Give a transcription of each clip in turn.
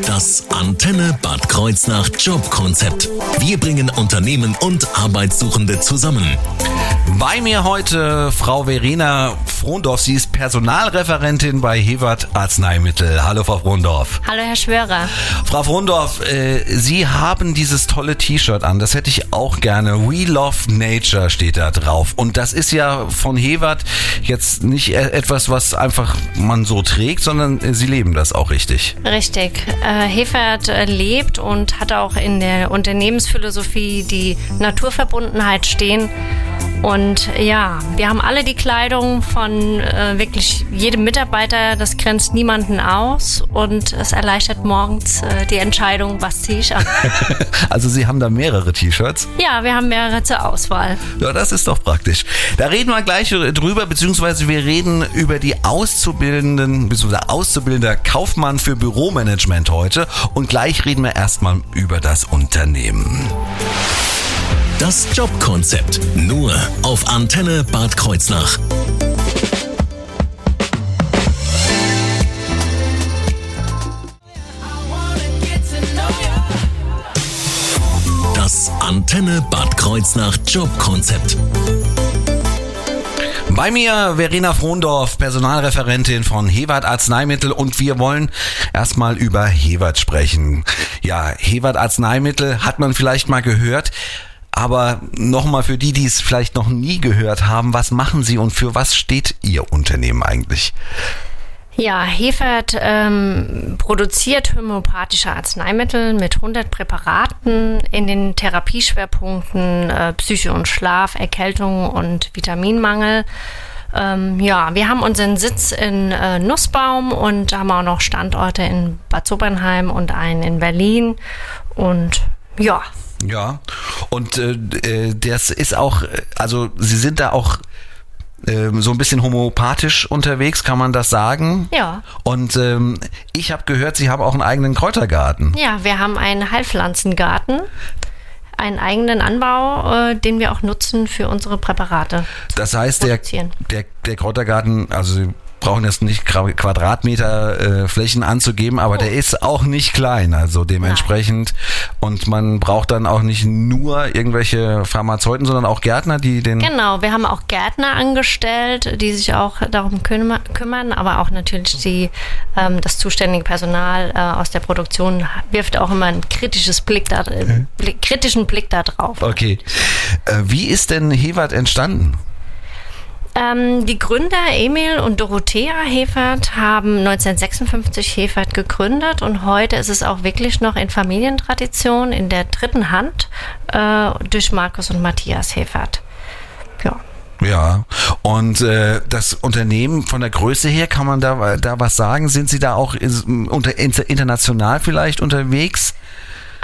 Das Antenne Bad Kreuznach Jobkonzept. Wir bringen Unternehmen und Arbeitssuchende zusammen. Bei mir heute Frau Verena Frondorf. Sie ist Personalreferentin bei Hewart Arzneimittel. Hallo, Frau Frondorf. Hallo, Herr Schwörer. Frau Frondorf, äh, Sie haben dieses tolle T-Shirt an. Das hätte ich auch gerne. We Love Nature steht da drauf. Und das ist ja von Hewart jetzt nicht e- etwas, was einfach man so trägt, sondern äh, Sie leben das auch richtig. Richtig. Äh, Hefert äh, lebt und hat auch in der Unternehmensphilosophie die Naturverbundenheit stehen. Und ja, wir haben alle die Kleidung von äh, wirklich jedem Mitarbeiter. Das grenzt niemanden aus und es erleichtert morgens äh, die Entscheidung, was ziehe ich an. Also Sie haben da mehrere T-Shirts. ja, wir haben mehrere zur Auswahl. Ja, das ist doch praktisch. Da reden wir gleich drüber, beziehungsweise wir reden über die Auszubildenden, beziehungsweise Auszubildender Kaufmann für Büromanagement heute. Und gleich reden wir erstmal über das Unternehmen. Das Jobkonzept. Nur auf Antenne Bad Kreuznach. Das Antenne Bad Kreuznach Jobkonzept. Bei mir Verena Frondorf, Personalreferentin von Hewart Arzneimittel und wir wollen erstmal über Hewart sprechen. Ja, Hewart Arzneimittel hat man vielleicht mal gehört. Aber nochmal für die, die es vielleicht noch nie gehört haben, was machen Sie und für was steht Ihr Unternehmen eigentlich? Ja, Hefert ähm, produziert homöopathische Arzneimittel mit 100 Präparaten in den Therapieschwerpunkten äh, Psyche und Schlaf, Erkältung und Vitaminmangel. Ähm, ja, wir haben unseren Sitz in äh, Nussbaum und haben auch noch Standorte in Bad Sobernheim und einen in Berlin. Und ja, Ja, und äh, äh, das ist auch, also Sie sind da auch ähm, so ein bisschen homöopathisch unterwegs, kann man das sagen? Ja. Und ähm, ich habe gehört, Sie haben auch einen eigenen Kräutergarten. ja, wir haben einen Heilpflanzengarten, einen eigenen Anbau, äh, den wir auch nutzen für unsere Präparate. Das heißt, der, der, der Kräutergarten, also Sie brauchen jetzt nicht Quadratmeter äh, Flächen anzugeben, aber der ist auch nicht klein, also dementsprechend. Und man braucht dann auch nicht nur irgendwelche Pharmazeuten, sondern auch Gärtner, die den... Genau, wir haben auch Gärtner angestellt, die sich auch darum kümmer, kümmern, aber auch natürlich die, ähm, das zuständige Personal äh, aus der Produktion wirft auch immer ein kritisches Blick da, äh, kritischen Blick da drauf. Okay. Äh, wie ist denn Hewart entstanden? Ähm, die Gründer Emil und Dorothea Hefert haben 1956 Hefert gegründet und heute ist es auch wirklich noch in Familientradition in der dritten Hand äh, durch Markus und Matthias Hefert. Ja. Ja, und äh, das Unternehmen von der Größe her, kann man da, da was sagen? Sind Sie da auch unter, inter- international vielleicht unterwegs?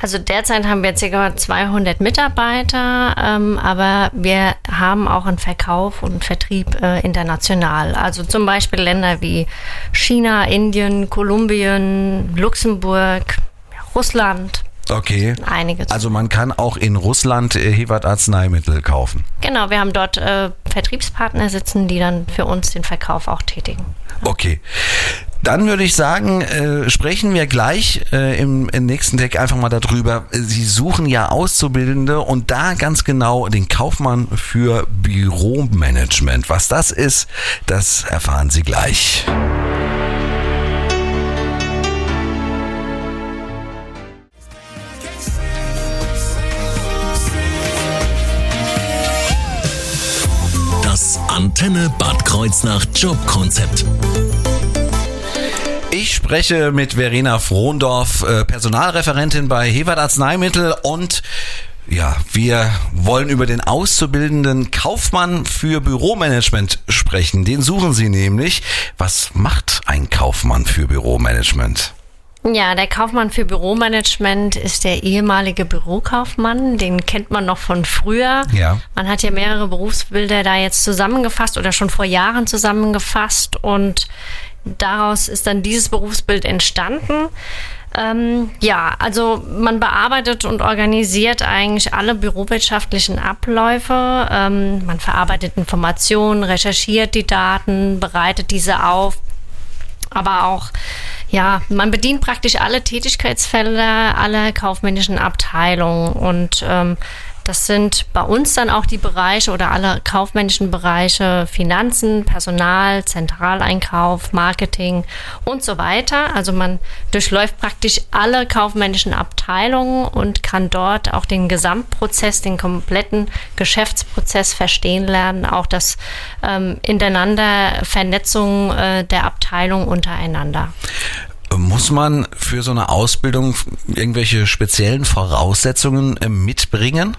Also derzeit haben wir ca. 200 Mitarbeiter, ähm, aber wir haben auch einen Verkauf und Vertrieb äh, international. Also zum Beispiel Länder wie China, Indien, Kolumbien, Luxemburg, Russland, Okay. einige. Also man kann auch in Russland äh, Hewart Arzneimittel kaufen. genau, wir haben dort äh, Vertriebspartner sitzen, die dann für uns den Verkauf auch tätigen. Okay. Dann würde ich sagen, äh, sprechen wir gleich äh, im, im nächsten Tag einfach mal darüber. Sie suchen ja Auszubildende und da ganz genau den Kaufmann für Büromanagement. Was das ist, das erfahren Sie gleich. Das Antenne Bad Kreuznach Jobkonzept. Ich spreche mit Verena Frondorf, äh, Personalreferentin bei Hewart Arzneimittel und ja, wir wollen über den auszubildenden Kaufmann für Büromanagement sprechen. Den suchen Sie nämlich. Was macht ein Kaufmann für Büromanagement? Ja, der Kaufmann für Büromanagement ist der ehemalige Bürokaufmann. Den kennt man noch von früher. Ja. Man hat ja mehrere Berufsbilder da jetzt zusammengefasst oder schon vor Jahren zusammengefasst und daraus ist dann dieses Berufsbild entstanden. Ähm, ja, also man bearbeitet und organisiert eigentlich alle bürowirtschaftlichen Abläufe. Ähm, man verarbeitet Informationen, recherchiert die Daten, bereitet diese auf, aber auch ja, man bedient praktisch alle Tätigkeitsfelder aller kaufmännischen Abteilungen und ähm, das sind bei uns dann auch die Bereiche oder alle kaufmännischen Bereiche Finanzen, Personal, Zentraleinkauf, Marketing und so weiter. Also man durchläuft praktisch alle kaufmännischen Abteilungen und kann dort auch den Gesamtprozess, den kompletten Geschäftsprozess verstehen lernen, auch das ähm, Ineinander Vernetzung äh, der Abteilungen untereinander. Muss man für so eine Ausbildung irgendwelche speziellen Voraussetzungen äh, mitbringen?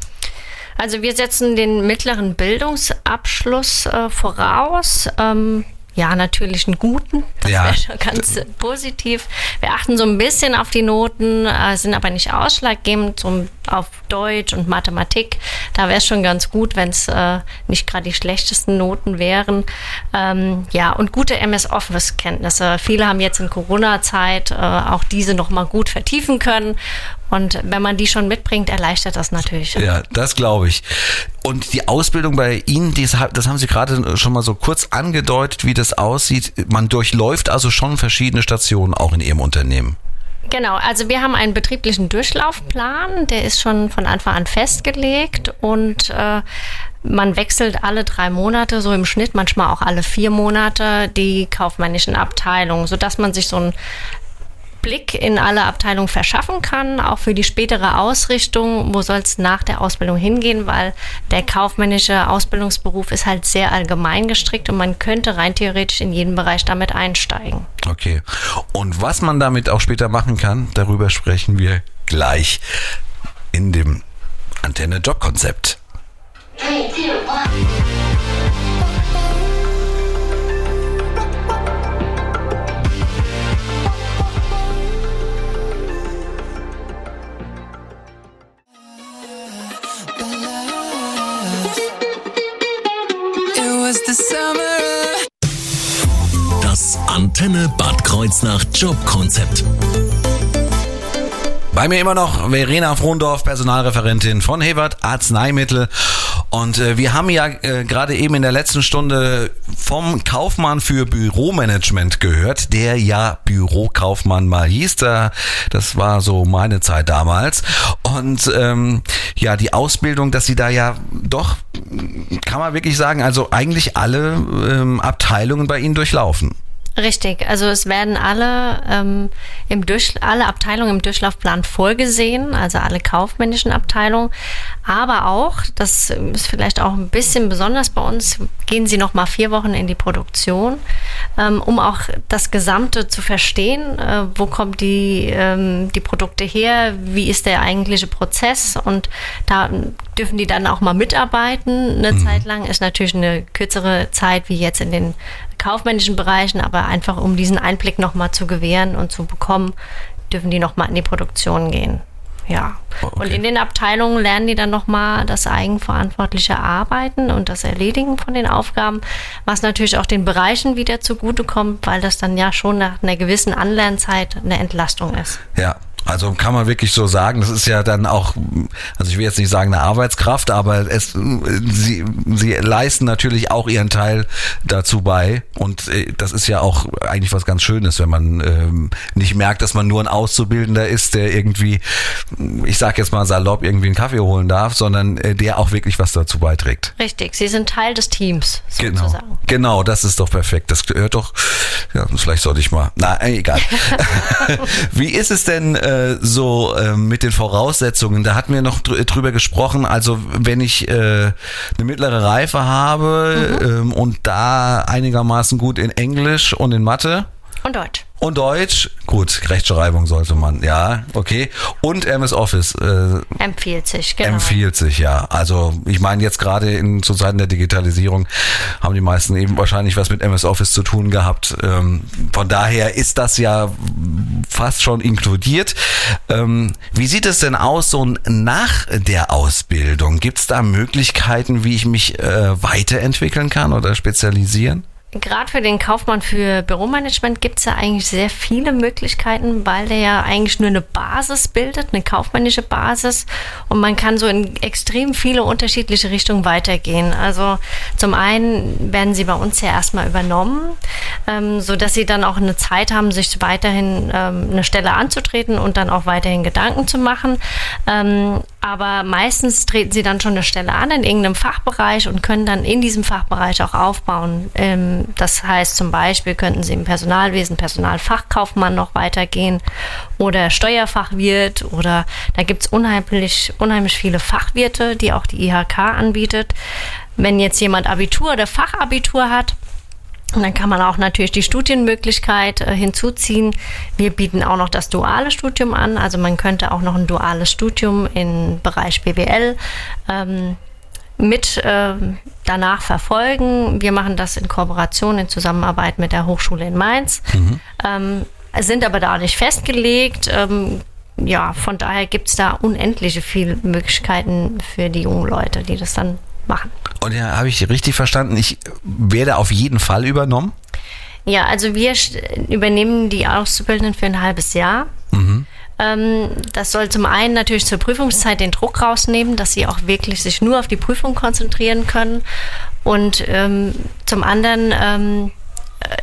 Also wir setzen den mittleren Bildungsabschluss äh, voraus. Ähm, ja, natürlich einen guten. Das ja. wäre schon ganz positiv. Wir achten so ein bisschen auf die Noten, äh, sind aber nicht ausschlaggebend, so auf Deutsch und Mathematik. Da wäre es schon ganz gut, wenn es äh, nicht gerade die schlechtesten Noten wären. Ähm, ja, und gute MS Office-Kenntnisse. Viele haben jetzt in Corona-Zeit äh, auch diese nochmal gut vertiefen können. Und wenn man die schon mitbringt, erleichtert das natürlich. Ja, das glaube ich. Und die Ausbildung bei Ihnen, das haben Sie gerade schon mal so kurz angedeutet, wie das aussieht. Man durchläuft also schon verschiedene Stationen auch in Ihrem Unternehmen. Genau, also wir haben einen betrieblichen Durchlaufplan, der ist schon von Anfang an festgelegt und äh, man wechselt alle drei Monate, so im Schnitt, manchmal auch alle vier Monate, die kaufmännischen Abteilungen, sodass man sich so ein Blick in alle Abteilungen verschaffen kann, auch für die spätere Ausrichtung, wo soll es nach der Ausbildung hingehen, weil der kaufmännische Ausbildungsberuf ist halt sehr allgemein gestrickt und man könnte rein theoretisch in jeden Bereich damit einsteigen. Okay. Und was man damit auch später machen kann, darüber sprechen wir gleich in dem Antenne Job Konzept. Three, two, Kreuznach Jobkonzept. Bei mir immer noch Verena Frohndorf, Personalreferentin von Hewert Arzneimittel. Und äh, wir haben ja äh, gerade eben in der letzten Stunde vom Kaufmann für Büromanagement gehört, der ja Bürokaufmann mal hieß. Da, das war so meine Zeit damals. Und ähm, ja, die Ausbildung, dass sie da ja doch, kann man wirklich sagen, also eigentlich alle ähm, Abteilungen bei Ihnen durchlaufen. Richtig, also es werden alle, ähm, im Durch, alle Abteilungen im Durchlaufplan vorgesehen, also alle kaufmännischen Abteilungen. Aber auch, das ist vielleicht auch ein bisschen besonders bei uns, gehen sie noch mal vier Wochen in die Produktion, ähm, um auch das Gesamte zu verstehen. Äh, wo kommen die, ähm, die Produkte her? Wie ist der eigentliche Prozess? Und da dürfen die dann auch mal mitarbeiten. Eine mhm. Zeit lang ist natürlich eine kürzere Zeit wie jetzt in den kaufmännischen Bereichen, aber einfach um diesen Einblick nochmal zu gewähren und zu bekommen, dürfen die nochmal in die Produktion gehen. Ja. Okay. Und in den Abteilungen lernen die dann nochmal das eigenverantwortliche Arbeiten und das Erledigen von den Aufgaben, was natürlich auch den Bereichen wieder zugutekommt, weil das dann ja schon nach einer gewissen Anlernzeit eine Entlastung ist. Ja, also kann man wirklich so sagen, das ist ja dann auch, also ich will jetzt nicht sagen eine Arbeitskraft, aber es, sie, sie leisten natürlich auch ihren Teil dazu bei und äh, das ist ja auch eigentlich was ganz Schönes, wenn man ähm, nicht merkt, dass man nur ein Auszubildender ist, der irgendwie, ich sag jetzt mal salopp, irgendwie einen Kaffee holen darf, sondern äh, der auch wirklich was dazu beiträgt. Richtig, sie sind Teil des Teams sozusagen. Genau, genau das ist doch perfekt. Das gehört doch, ja, vielleicht sollte ich mal, na, egal. Wie ist es denn, äh, äh, so äh, mit den Voraussetzungen, da hatten wir noch dr drüber gesprochen. Also wenn ich äh, eine mittlere Reife habe mhm. ähm, und da einigermaßen gut in Englisch und in Mathe. Und Deutsch. Und Deutsch, gut, Rechtschreibung sollte man, ja, okay. Und MS Office. Äh, empfiehlt sich, genau. Empfiehlt sich, ja. Also ich meine jetzt gerade in zu Zeiten der Digitalisierung haben die meisten eben wahrscheinlich was mit MS Office zu tun gehabt. Ähm, von daher ist das ja fast schon inkludiert. Ähm, wie sieht es denn aus so nach der Ausbildung? Gibt es da Möglichkeiten, wie ich mich äh, weiterentwickeln kann oder spezialisieren? Gerade für den Kaufmann für Büromanagement gibt es ja eigentlich sehr viele Möglichkeiten, weil der ja eigentlich nur eine Basis bildet, eine kaufmännische Basis. Und man kann so in extrem viele unterschiedliche Richtungen weitergehen. Also zum einen werden sie bei uns ja erstmal übernommen, ähm, sodass sie dann auch eine Zeit haben, sich weiterhin ähm, eine Stelle anzutreten und dann auch weiterhin Gedanken zu machen. Ähm, aber meistens treten sie dann schon eine Stelle an in irgendeinem Fachbereich und können dann in diesem Fachbereich auch aufbauen. Ähm, das heißt zum Beispiel könnten Sie im Personalwesen Personalfachkaufmann noch weitergehen oder Steuerfachwirt oder da gibt es unheimlich, unheimlich viele Fachwirte, die auch die IHK anbietet. Wenn jetzt jemand Abitur oder Fachabitur hat, dann kann man auch natürlich die Studienmöglichkeit äh, hinzuziehen. Wir bieten auch noch das duale Studium an. Also man könnte auch noch ein duales Studium im Bereich BWL ähm, mit äh, danach verfolgen. Wir machen das in Kooperation, in Zusammenarbeit mit der Hochschule in Mainz, mhm. ähm, sind aber da nicht festgelegt. Ähm, ja, von daher gibt es da unendliche viele Möglichkeiten für die jungen Leute, die das dann machen. Und ja, habe ich richtig verstanden, ich werde auf jeden Fall übernommen? Ja, also wir übernehmen die Auszubildenden für ein halbes Jahr. Mhm. Ähm, das soll zum einen natürlich zur Prüfungszeit den Druck rausnehmen, dass sie auch wirklich sich nur auf die Prüfung konzentrieren können. Und ähm, zum anderen ähm,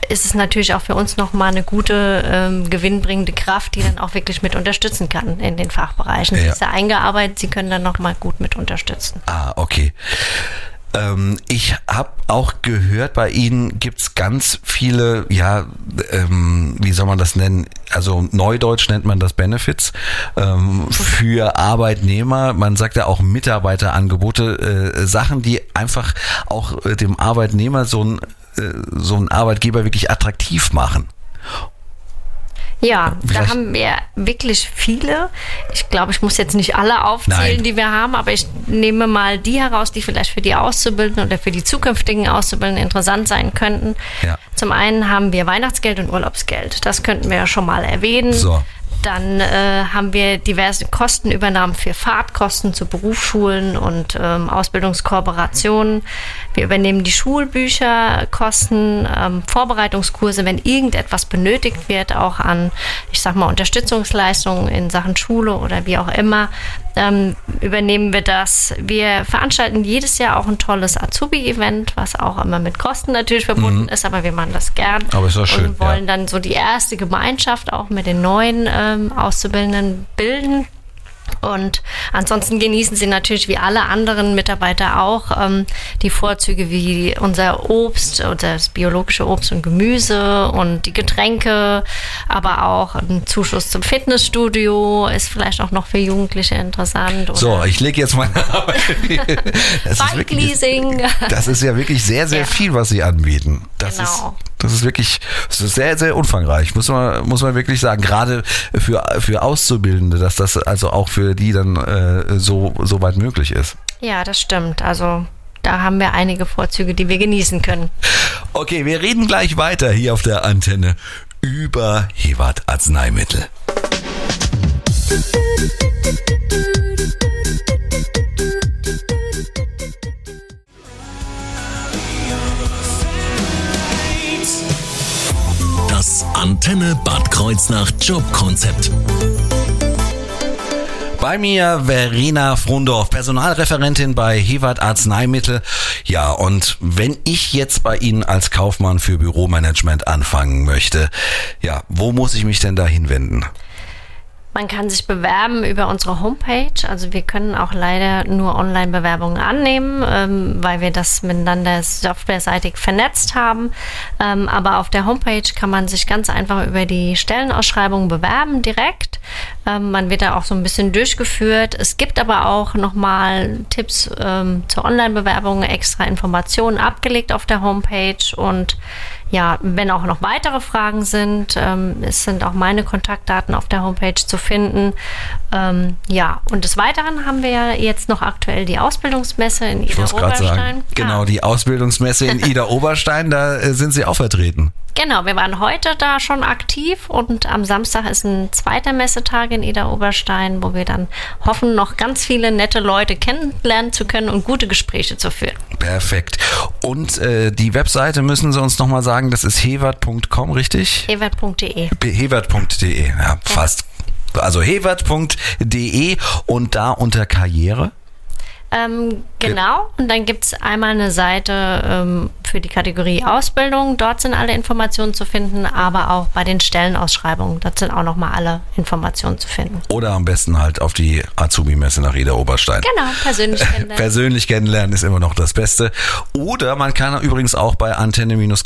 ist es natürlich auch für uns nochmal eine gute, ähm, gewinnbringende Kraft, die dann auch wirklich mit unterstützen kann in den Fachbereichen. Ja. Sie ist ja eingearbeitet, sie können dann nochmal gut mit unterstützen. Ah, okay. Ähm, ich habe auch gehört, bei Ihnen gibt's ganz viele, ja, ähm, wie soll man das nennen? Also Neudeutsch nennt man das Benefits ähm, für Arbeitnehmer. Man sagt ja auch Mitarbeiterangebote, äh, Sachen, die einfach auch äh, dem Arbeitnehmer so ein äh, so ein Arbeitgeber wirklich attraktiv machen. Ja, Vielleicht. da haben wir wirklich viele. Ich glaube, ich muss jetzt nicht alle aufzählen, Nein. die wir haben, aber ich nehme mal die heraus, die vielleicht für die Auszubildenden oder für die zukünftigen Auszubildenden interessant sein könnten. Ja. Zum einen haben wir Weihnachtsgeld und Urlaubsgeld. Das könnten wir ja schon mal erwähnen. So. Dann äh, haben wir diverse Kostenübernahmen für Fahrtkosten zu Berufsschulen und ähm, Ausbildungskooperationen. Wir übernehmen die Schulbücherkosten, ähm, Vorbereitungskurse, wenn irgendetwas benötigt wird, auch an, ich sag mal, Unterstützungsleistungen in Sachen Schule oder wie auch immer ähm, übernehmen wir das. Wir veranstalten jedes Jahr auch ein tolles Azubi-Event, was auch immer mit Kosten natürlich verbunden mhm. ist, aber wir machen das gern. Aber ist auch schön. Und wollen ja. dann so die erste Gemeinschaft auch mit den neuen ähm, Auszubildenden bilden. Und ansonsten genießen sie natürlich wie alle anderen Mitarbeiter auch ähm, die Vorzüge wie unser Obst, das biologische Obst und Gemüse und die Getränke, aber auch ein Zuschuss zum Fitnessstudio ist vielleicht auch noch für Jugendliche interessant. so, ich lege jetzt meine Arbeit. Das Bike Leasing. Das ist ja wirklich sehr, sehr ja. viel, was sie anbieten. Das genau. ist das ist wirklich sehr, sehr umfangreich, muss man, muss man wirklich sagen. Gerade für, für Auszubildende, dass das also auch für die dann äh, so, so weit möglich ist. Ja, das stimmt. Also da haben wir einige Vorzüge, die wir genießen können. Okay, wir reden gleich weiter hier auf der Antenne über Hewart Arzneimittel. Antenne Kreuznach Jobkonzept. Bei mir Verena Frundorf, Personalreferentin bei Hewart Arzneimittel. Ja, und wenn ich jetzt bei Ihnen als Kaufmann für Büromanagement anfangen möchte, ja, wo muss ich mich denn da hinwenden? Man kann sich bewerben über unsere Homepage. Also wir können auch leider nur Online-Bewerbungen annehmen, ähm, weil wir das miteinander softwareseitig vernetzt haben. Ähm, aber auf der Homepage kann man sich ganz einfach über die Stellenausschreibung bewerben direkt. Ähm, man wird da auch so ein bisschen durchgeführt. Es gibt aber auch nochmal Tipps ähm, zur Online-Bewerbung, extra Informationen abgelegt auf der Homepage und ja, wenn auch noch weitere Fragen sind, ähm, es sind auch meine Kontaktdaten auf der Homepage zu finden. Ähm, ja, und des Weiteren haben wir ja jetzt noch aktuell die Ausbildungsmesse in Ida Oberstein. Sagen, genau, ah. die Ausbildungsmesse in Ida Oberstein, da äh, sind Sie auch vertreten. Genau, wir waren heute da schon aktiv und am Samstag ist ein zweiter Messetag in Ida Oberstein, wo wir dann hoffen, noch ganz viele nette Leute kennenlernen zu können und gute Gespräche zu führen. Perfekt. Und äh, die Webseite müssen Sie uns nochmal sagen, das ist hewert.com, richtig? Hewert.de. Hewert.de, ja, fast. Also hewert.de und da unter Karriere. Ähm, genau, und dann gibt es einmal eine Seite ähm, für die Kategorie Ausbildung. Dort sind alle Informationen zu finden, aber auch bei den Stellenausschreibungen. Dort sind auch nochmal alle Informationen zu finden. Oder am besten halt auf die Azubi-Messe nach Ida Oberstein. Genau, persönlich kennenlernen. persönlich kennenlernen ist immer noch das Beste. Oder man kann übrigens auch bei antenne-kh.de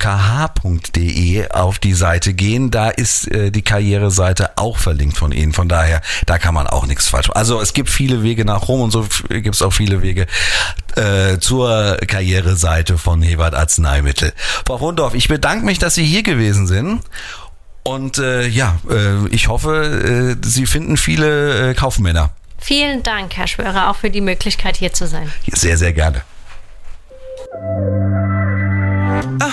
auf die Seite gehen. Da ist äh, die Karriereseite auch verlinkt von Ihnen. Von daher, da kann man auch nichts falsch machen. Also es gibt viele Wege nach Rom und so gibt es auch viele Wege äh, zur Karriereseite von Hewart Arzneimittel. Frau Rundorf, ich bedanke mich, dass Sie hier gewesen sind. Und äh, ja, äh, ich hoffe, äh, Sie finden viele äh, Kaufmänner. Vielen Dank, Herr Schwörer, auch für die Möglichkeit, hier zu sein. Sehr, sehr gerne. I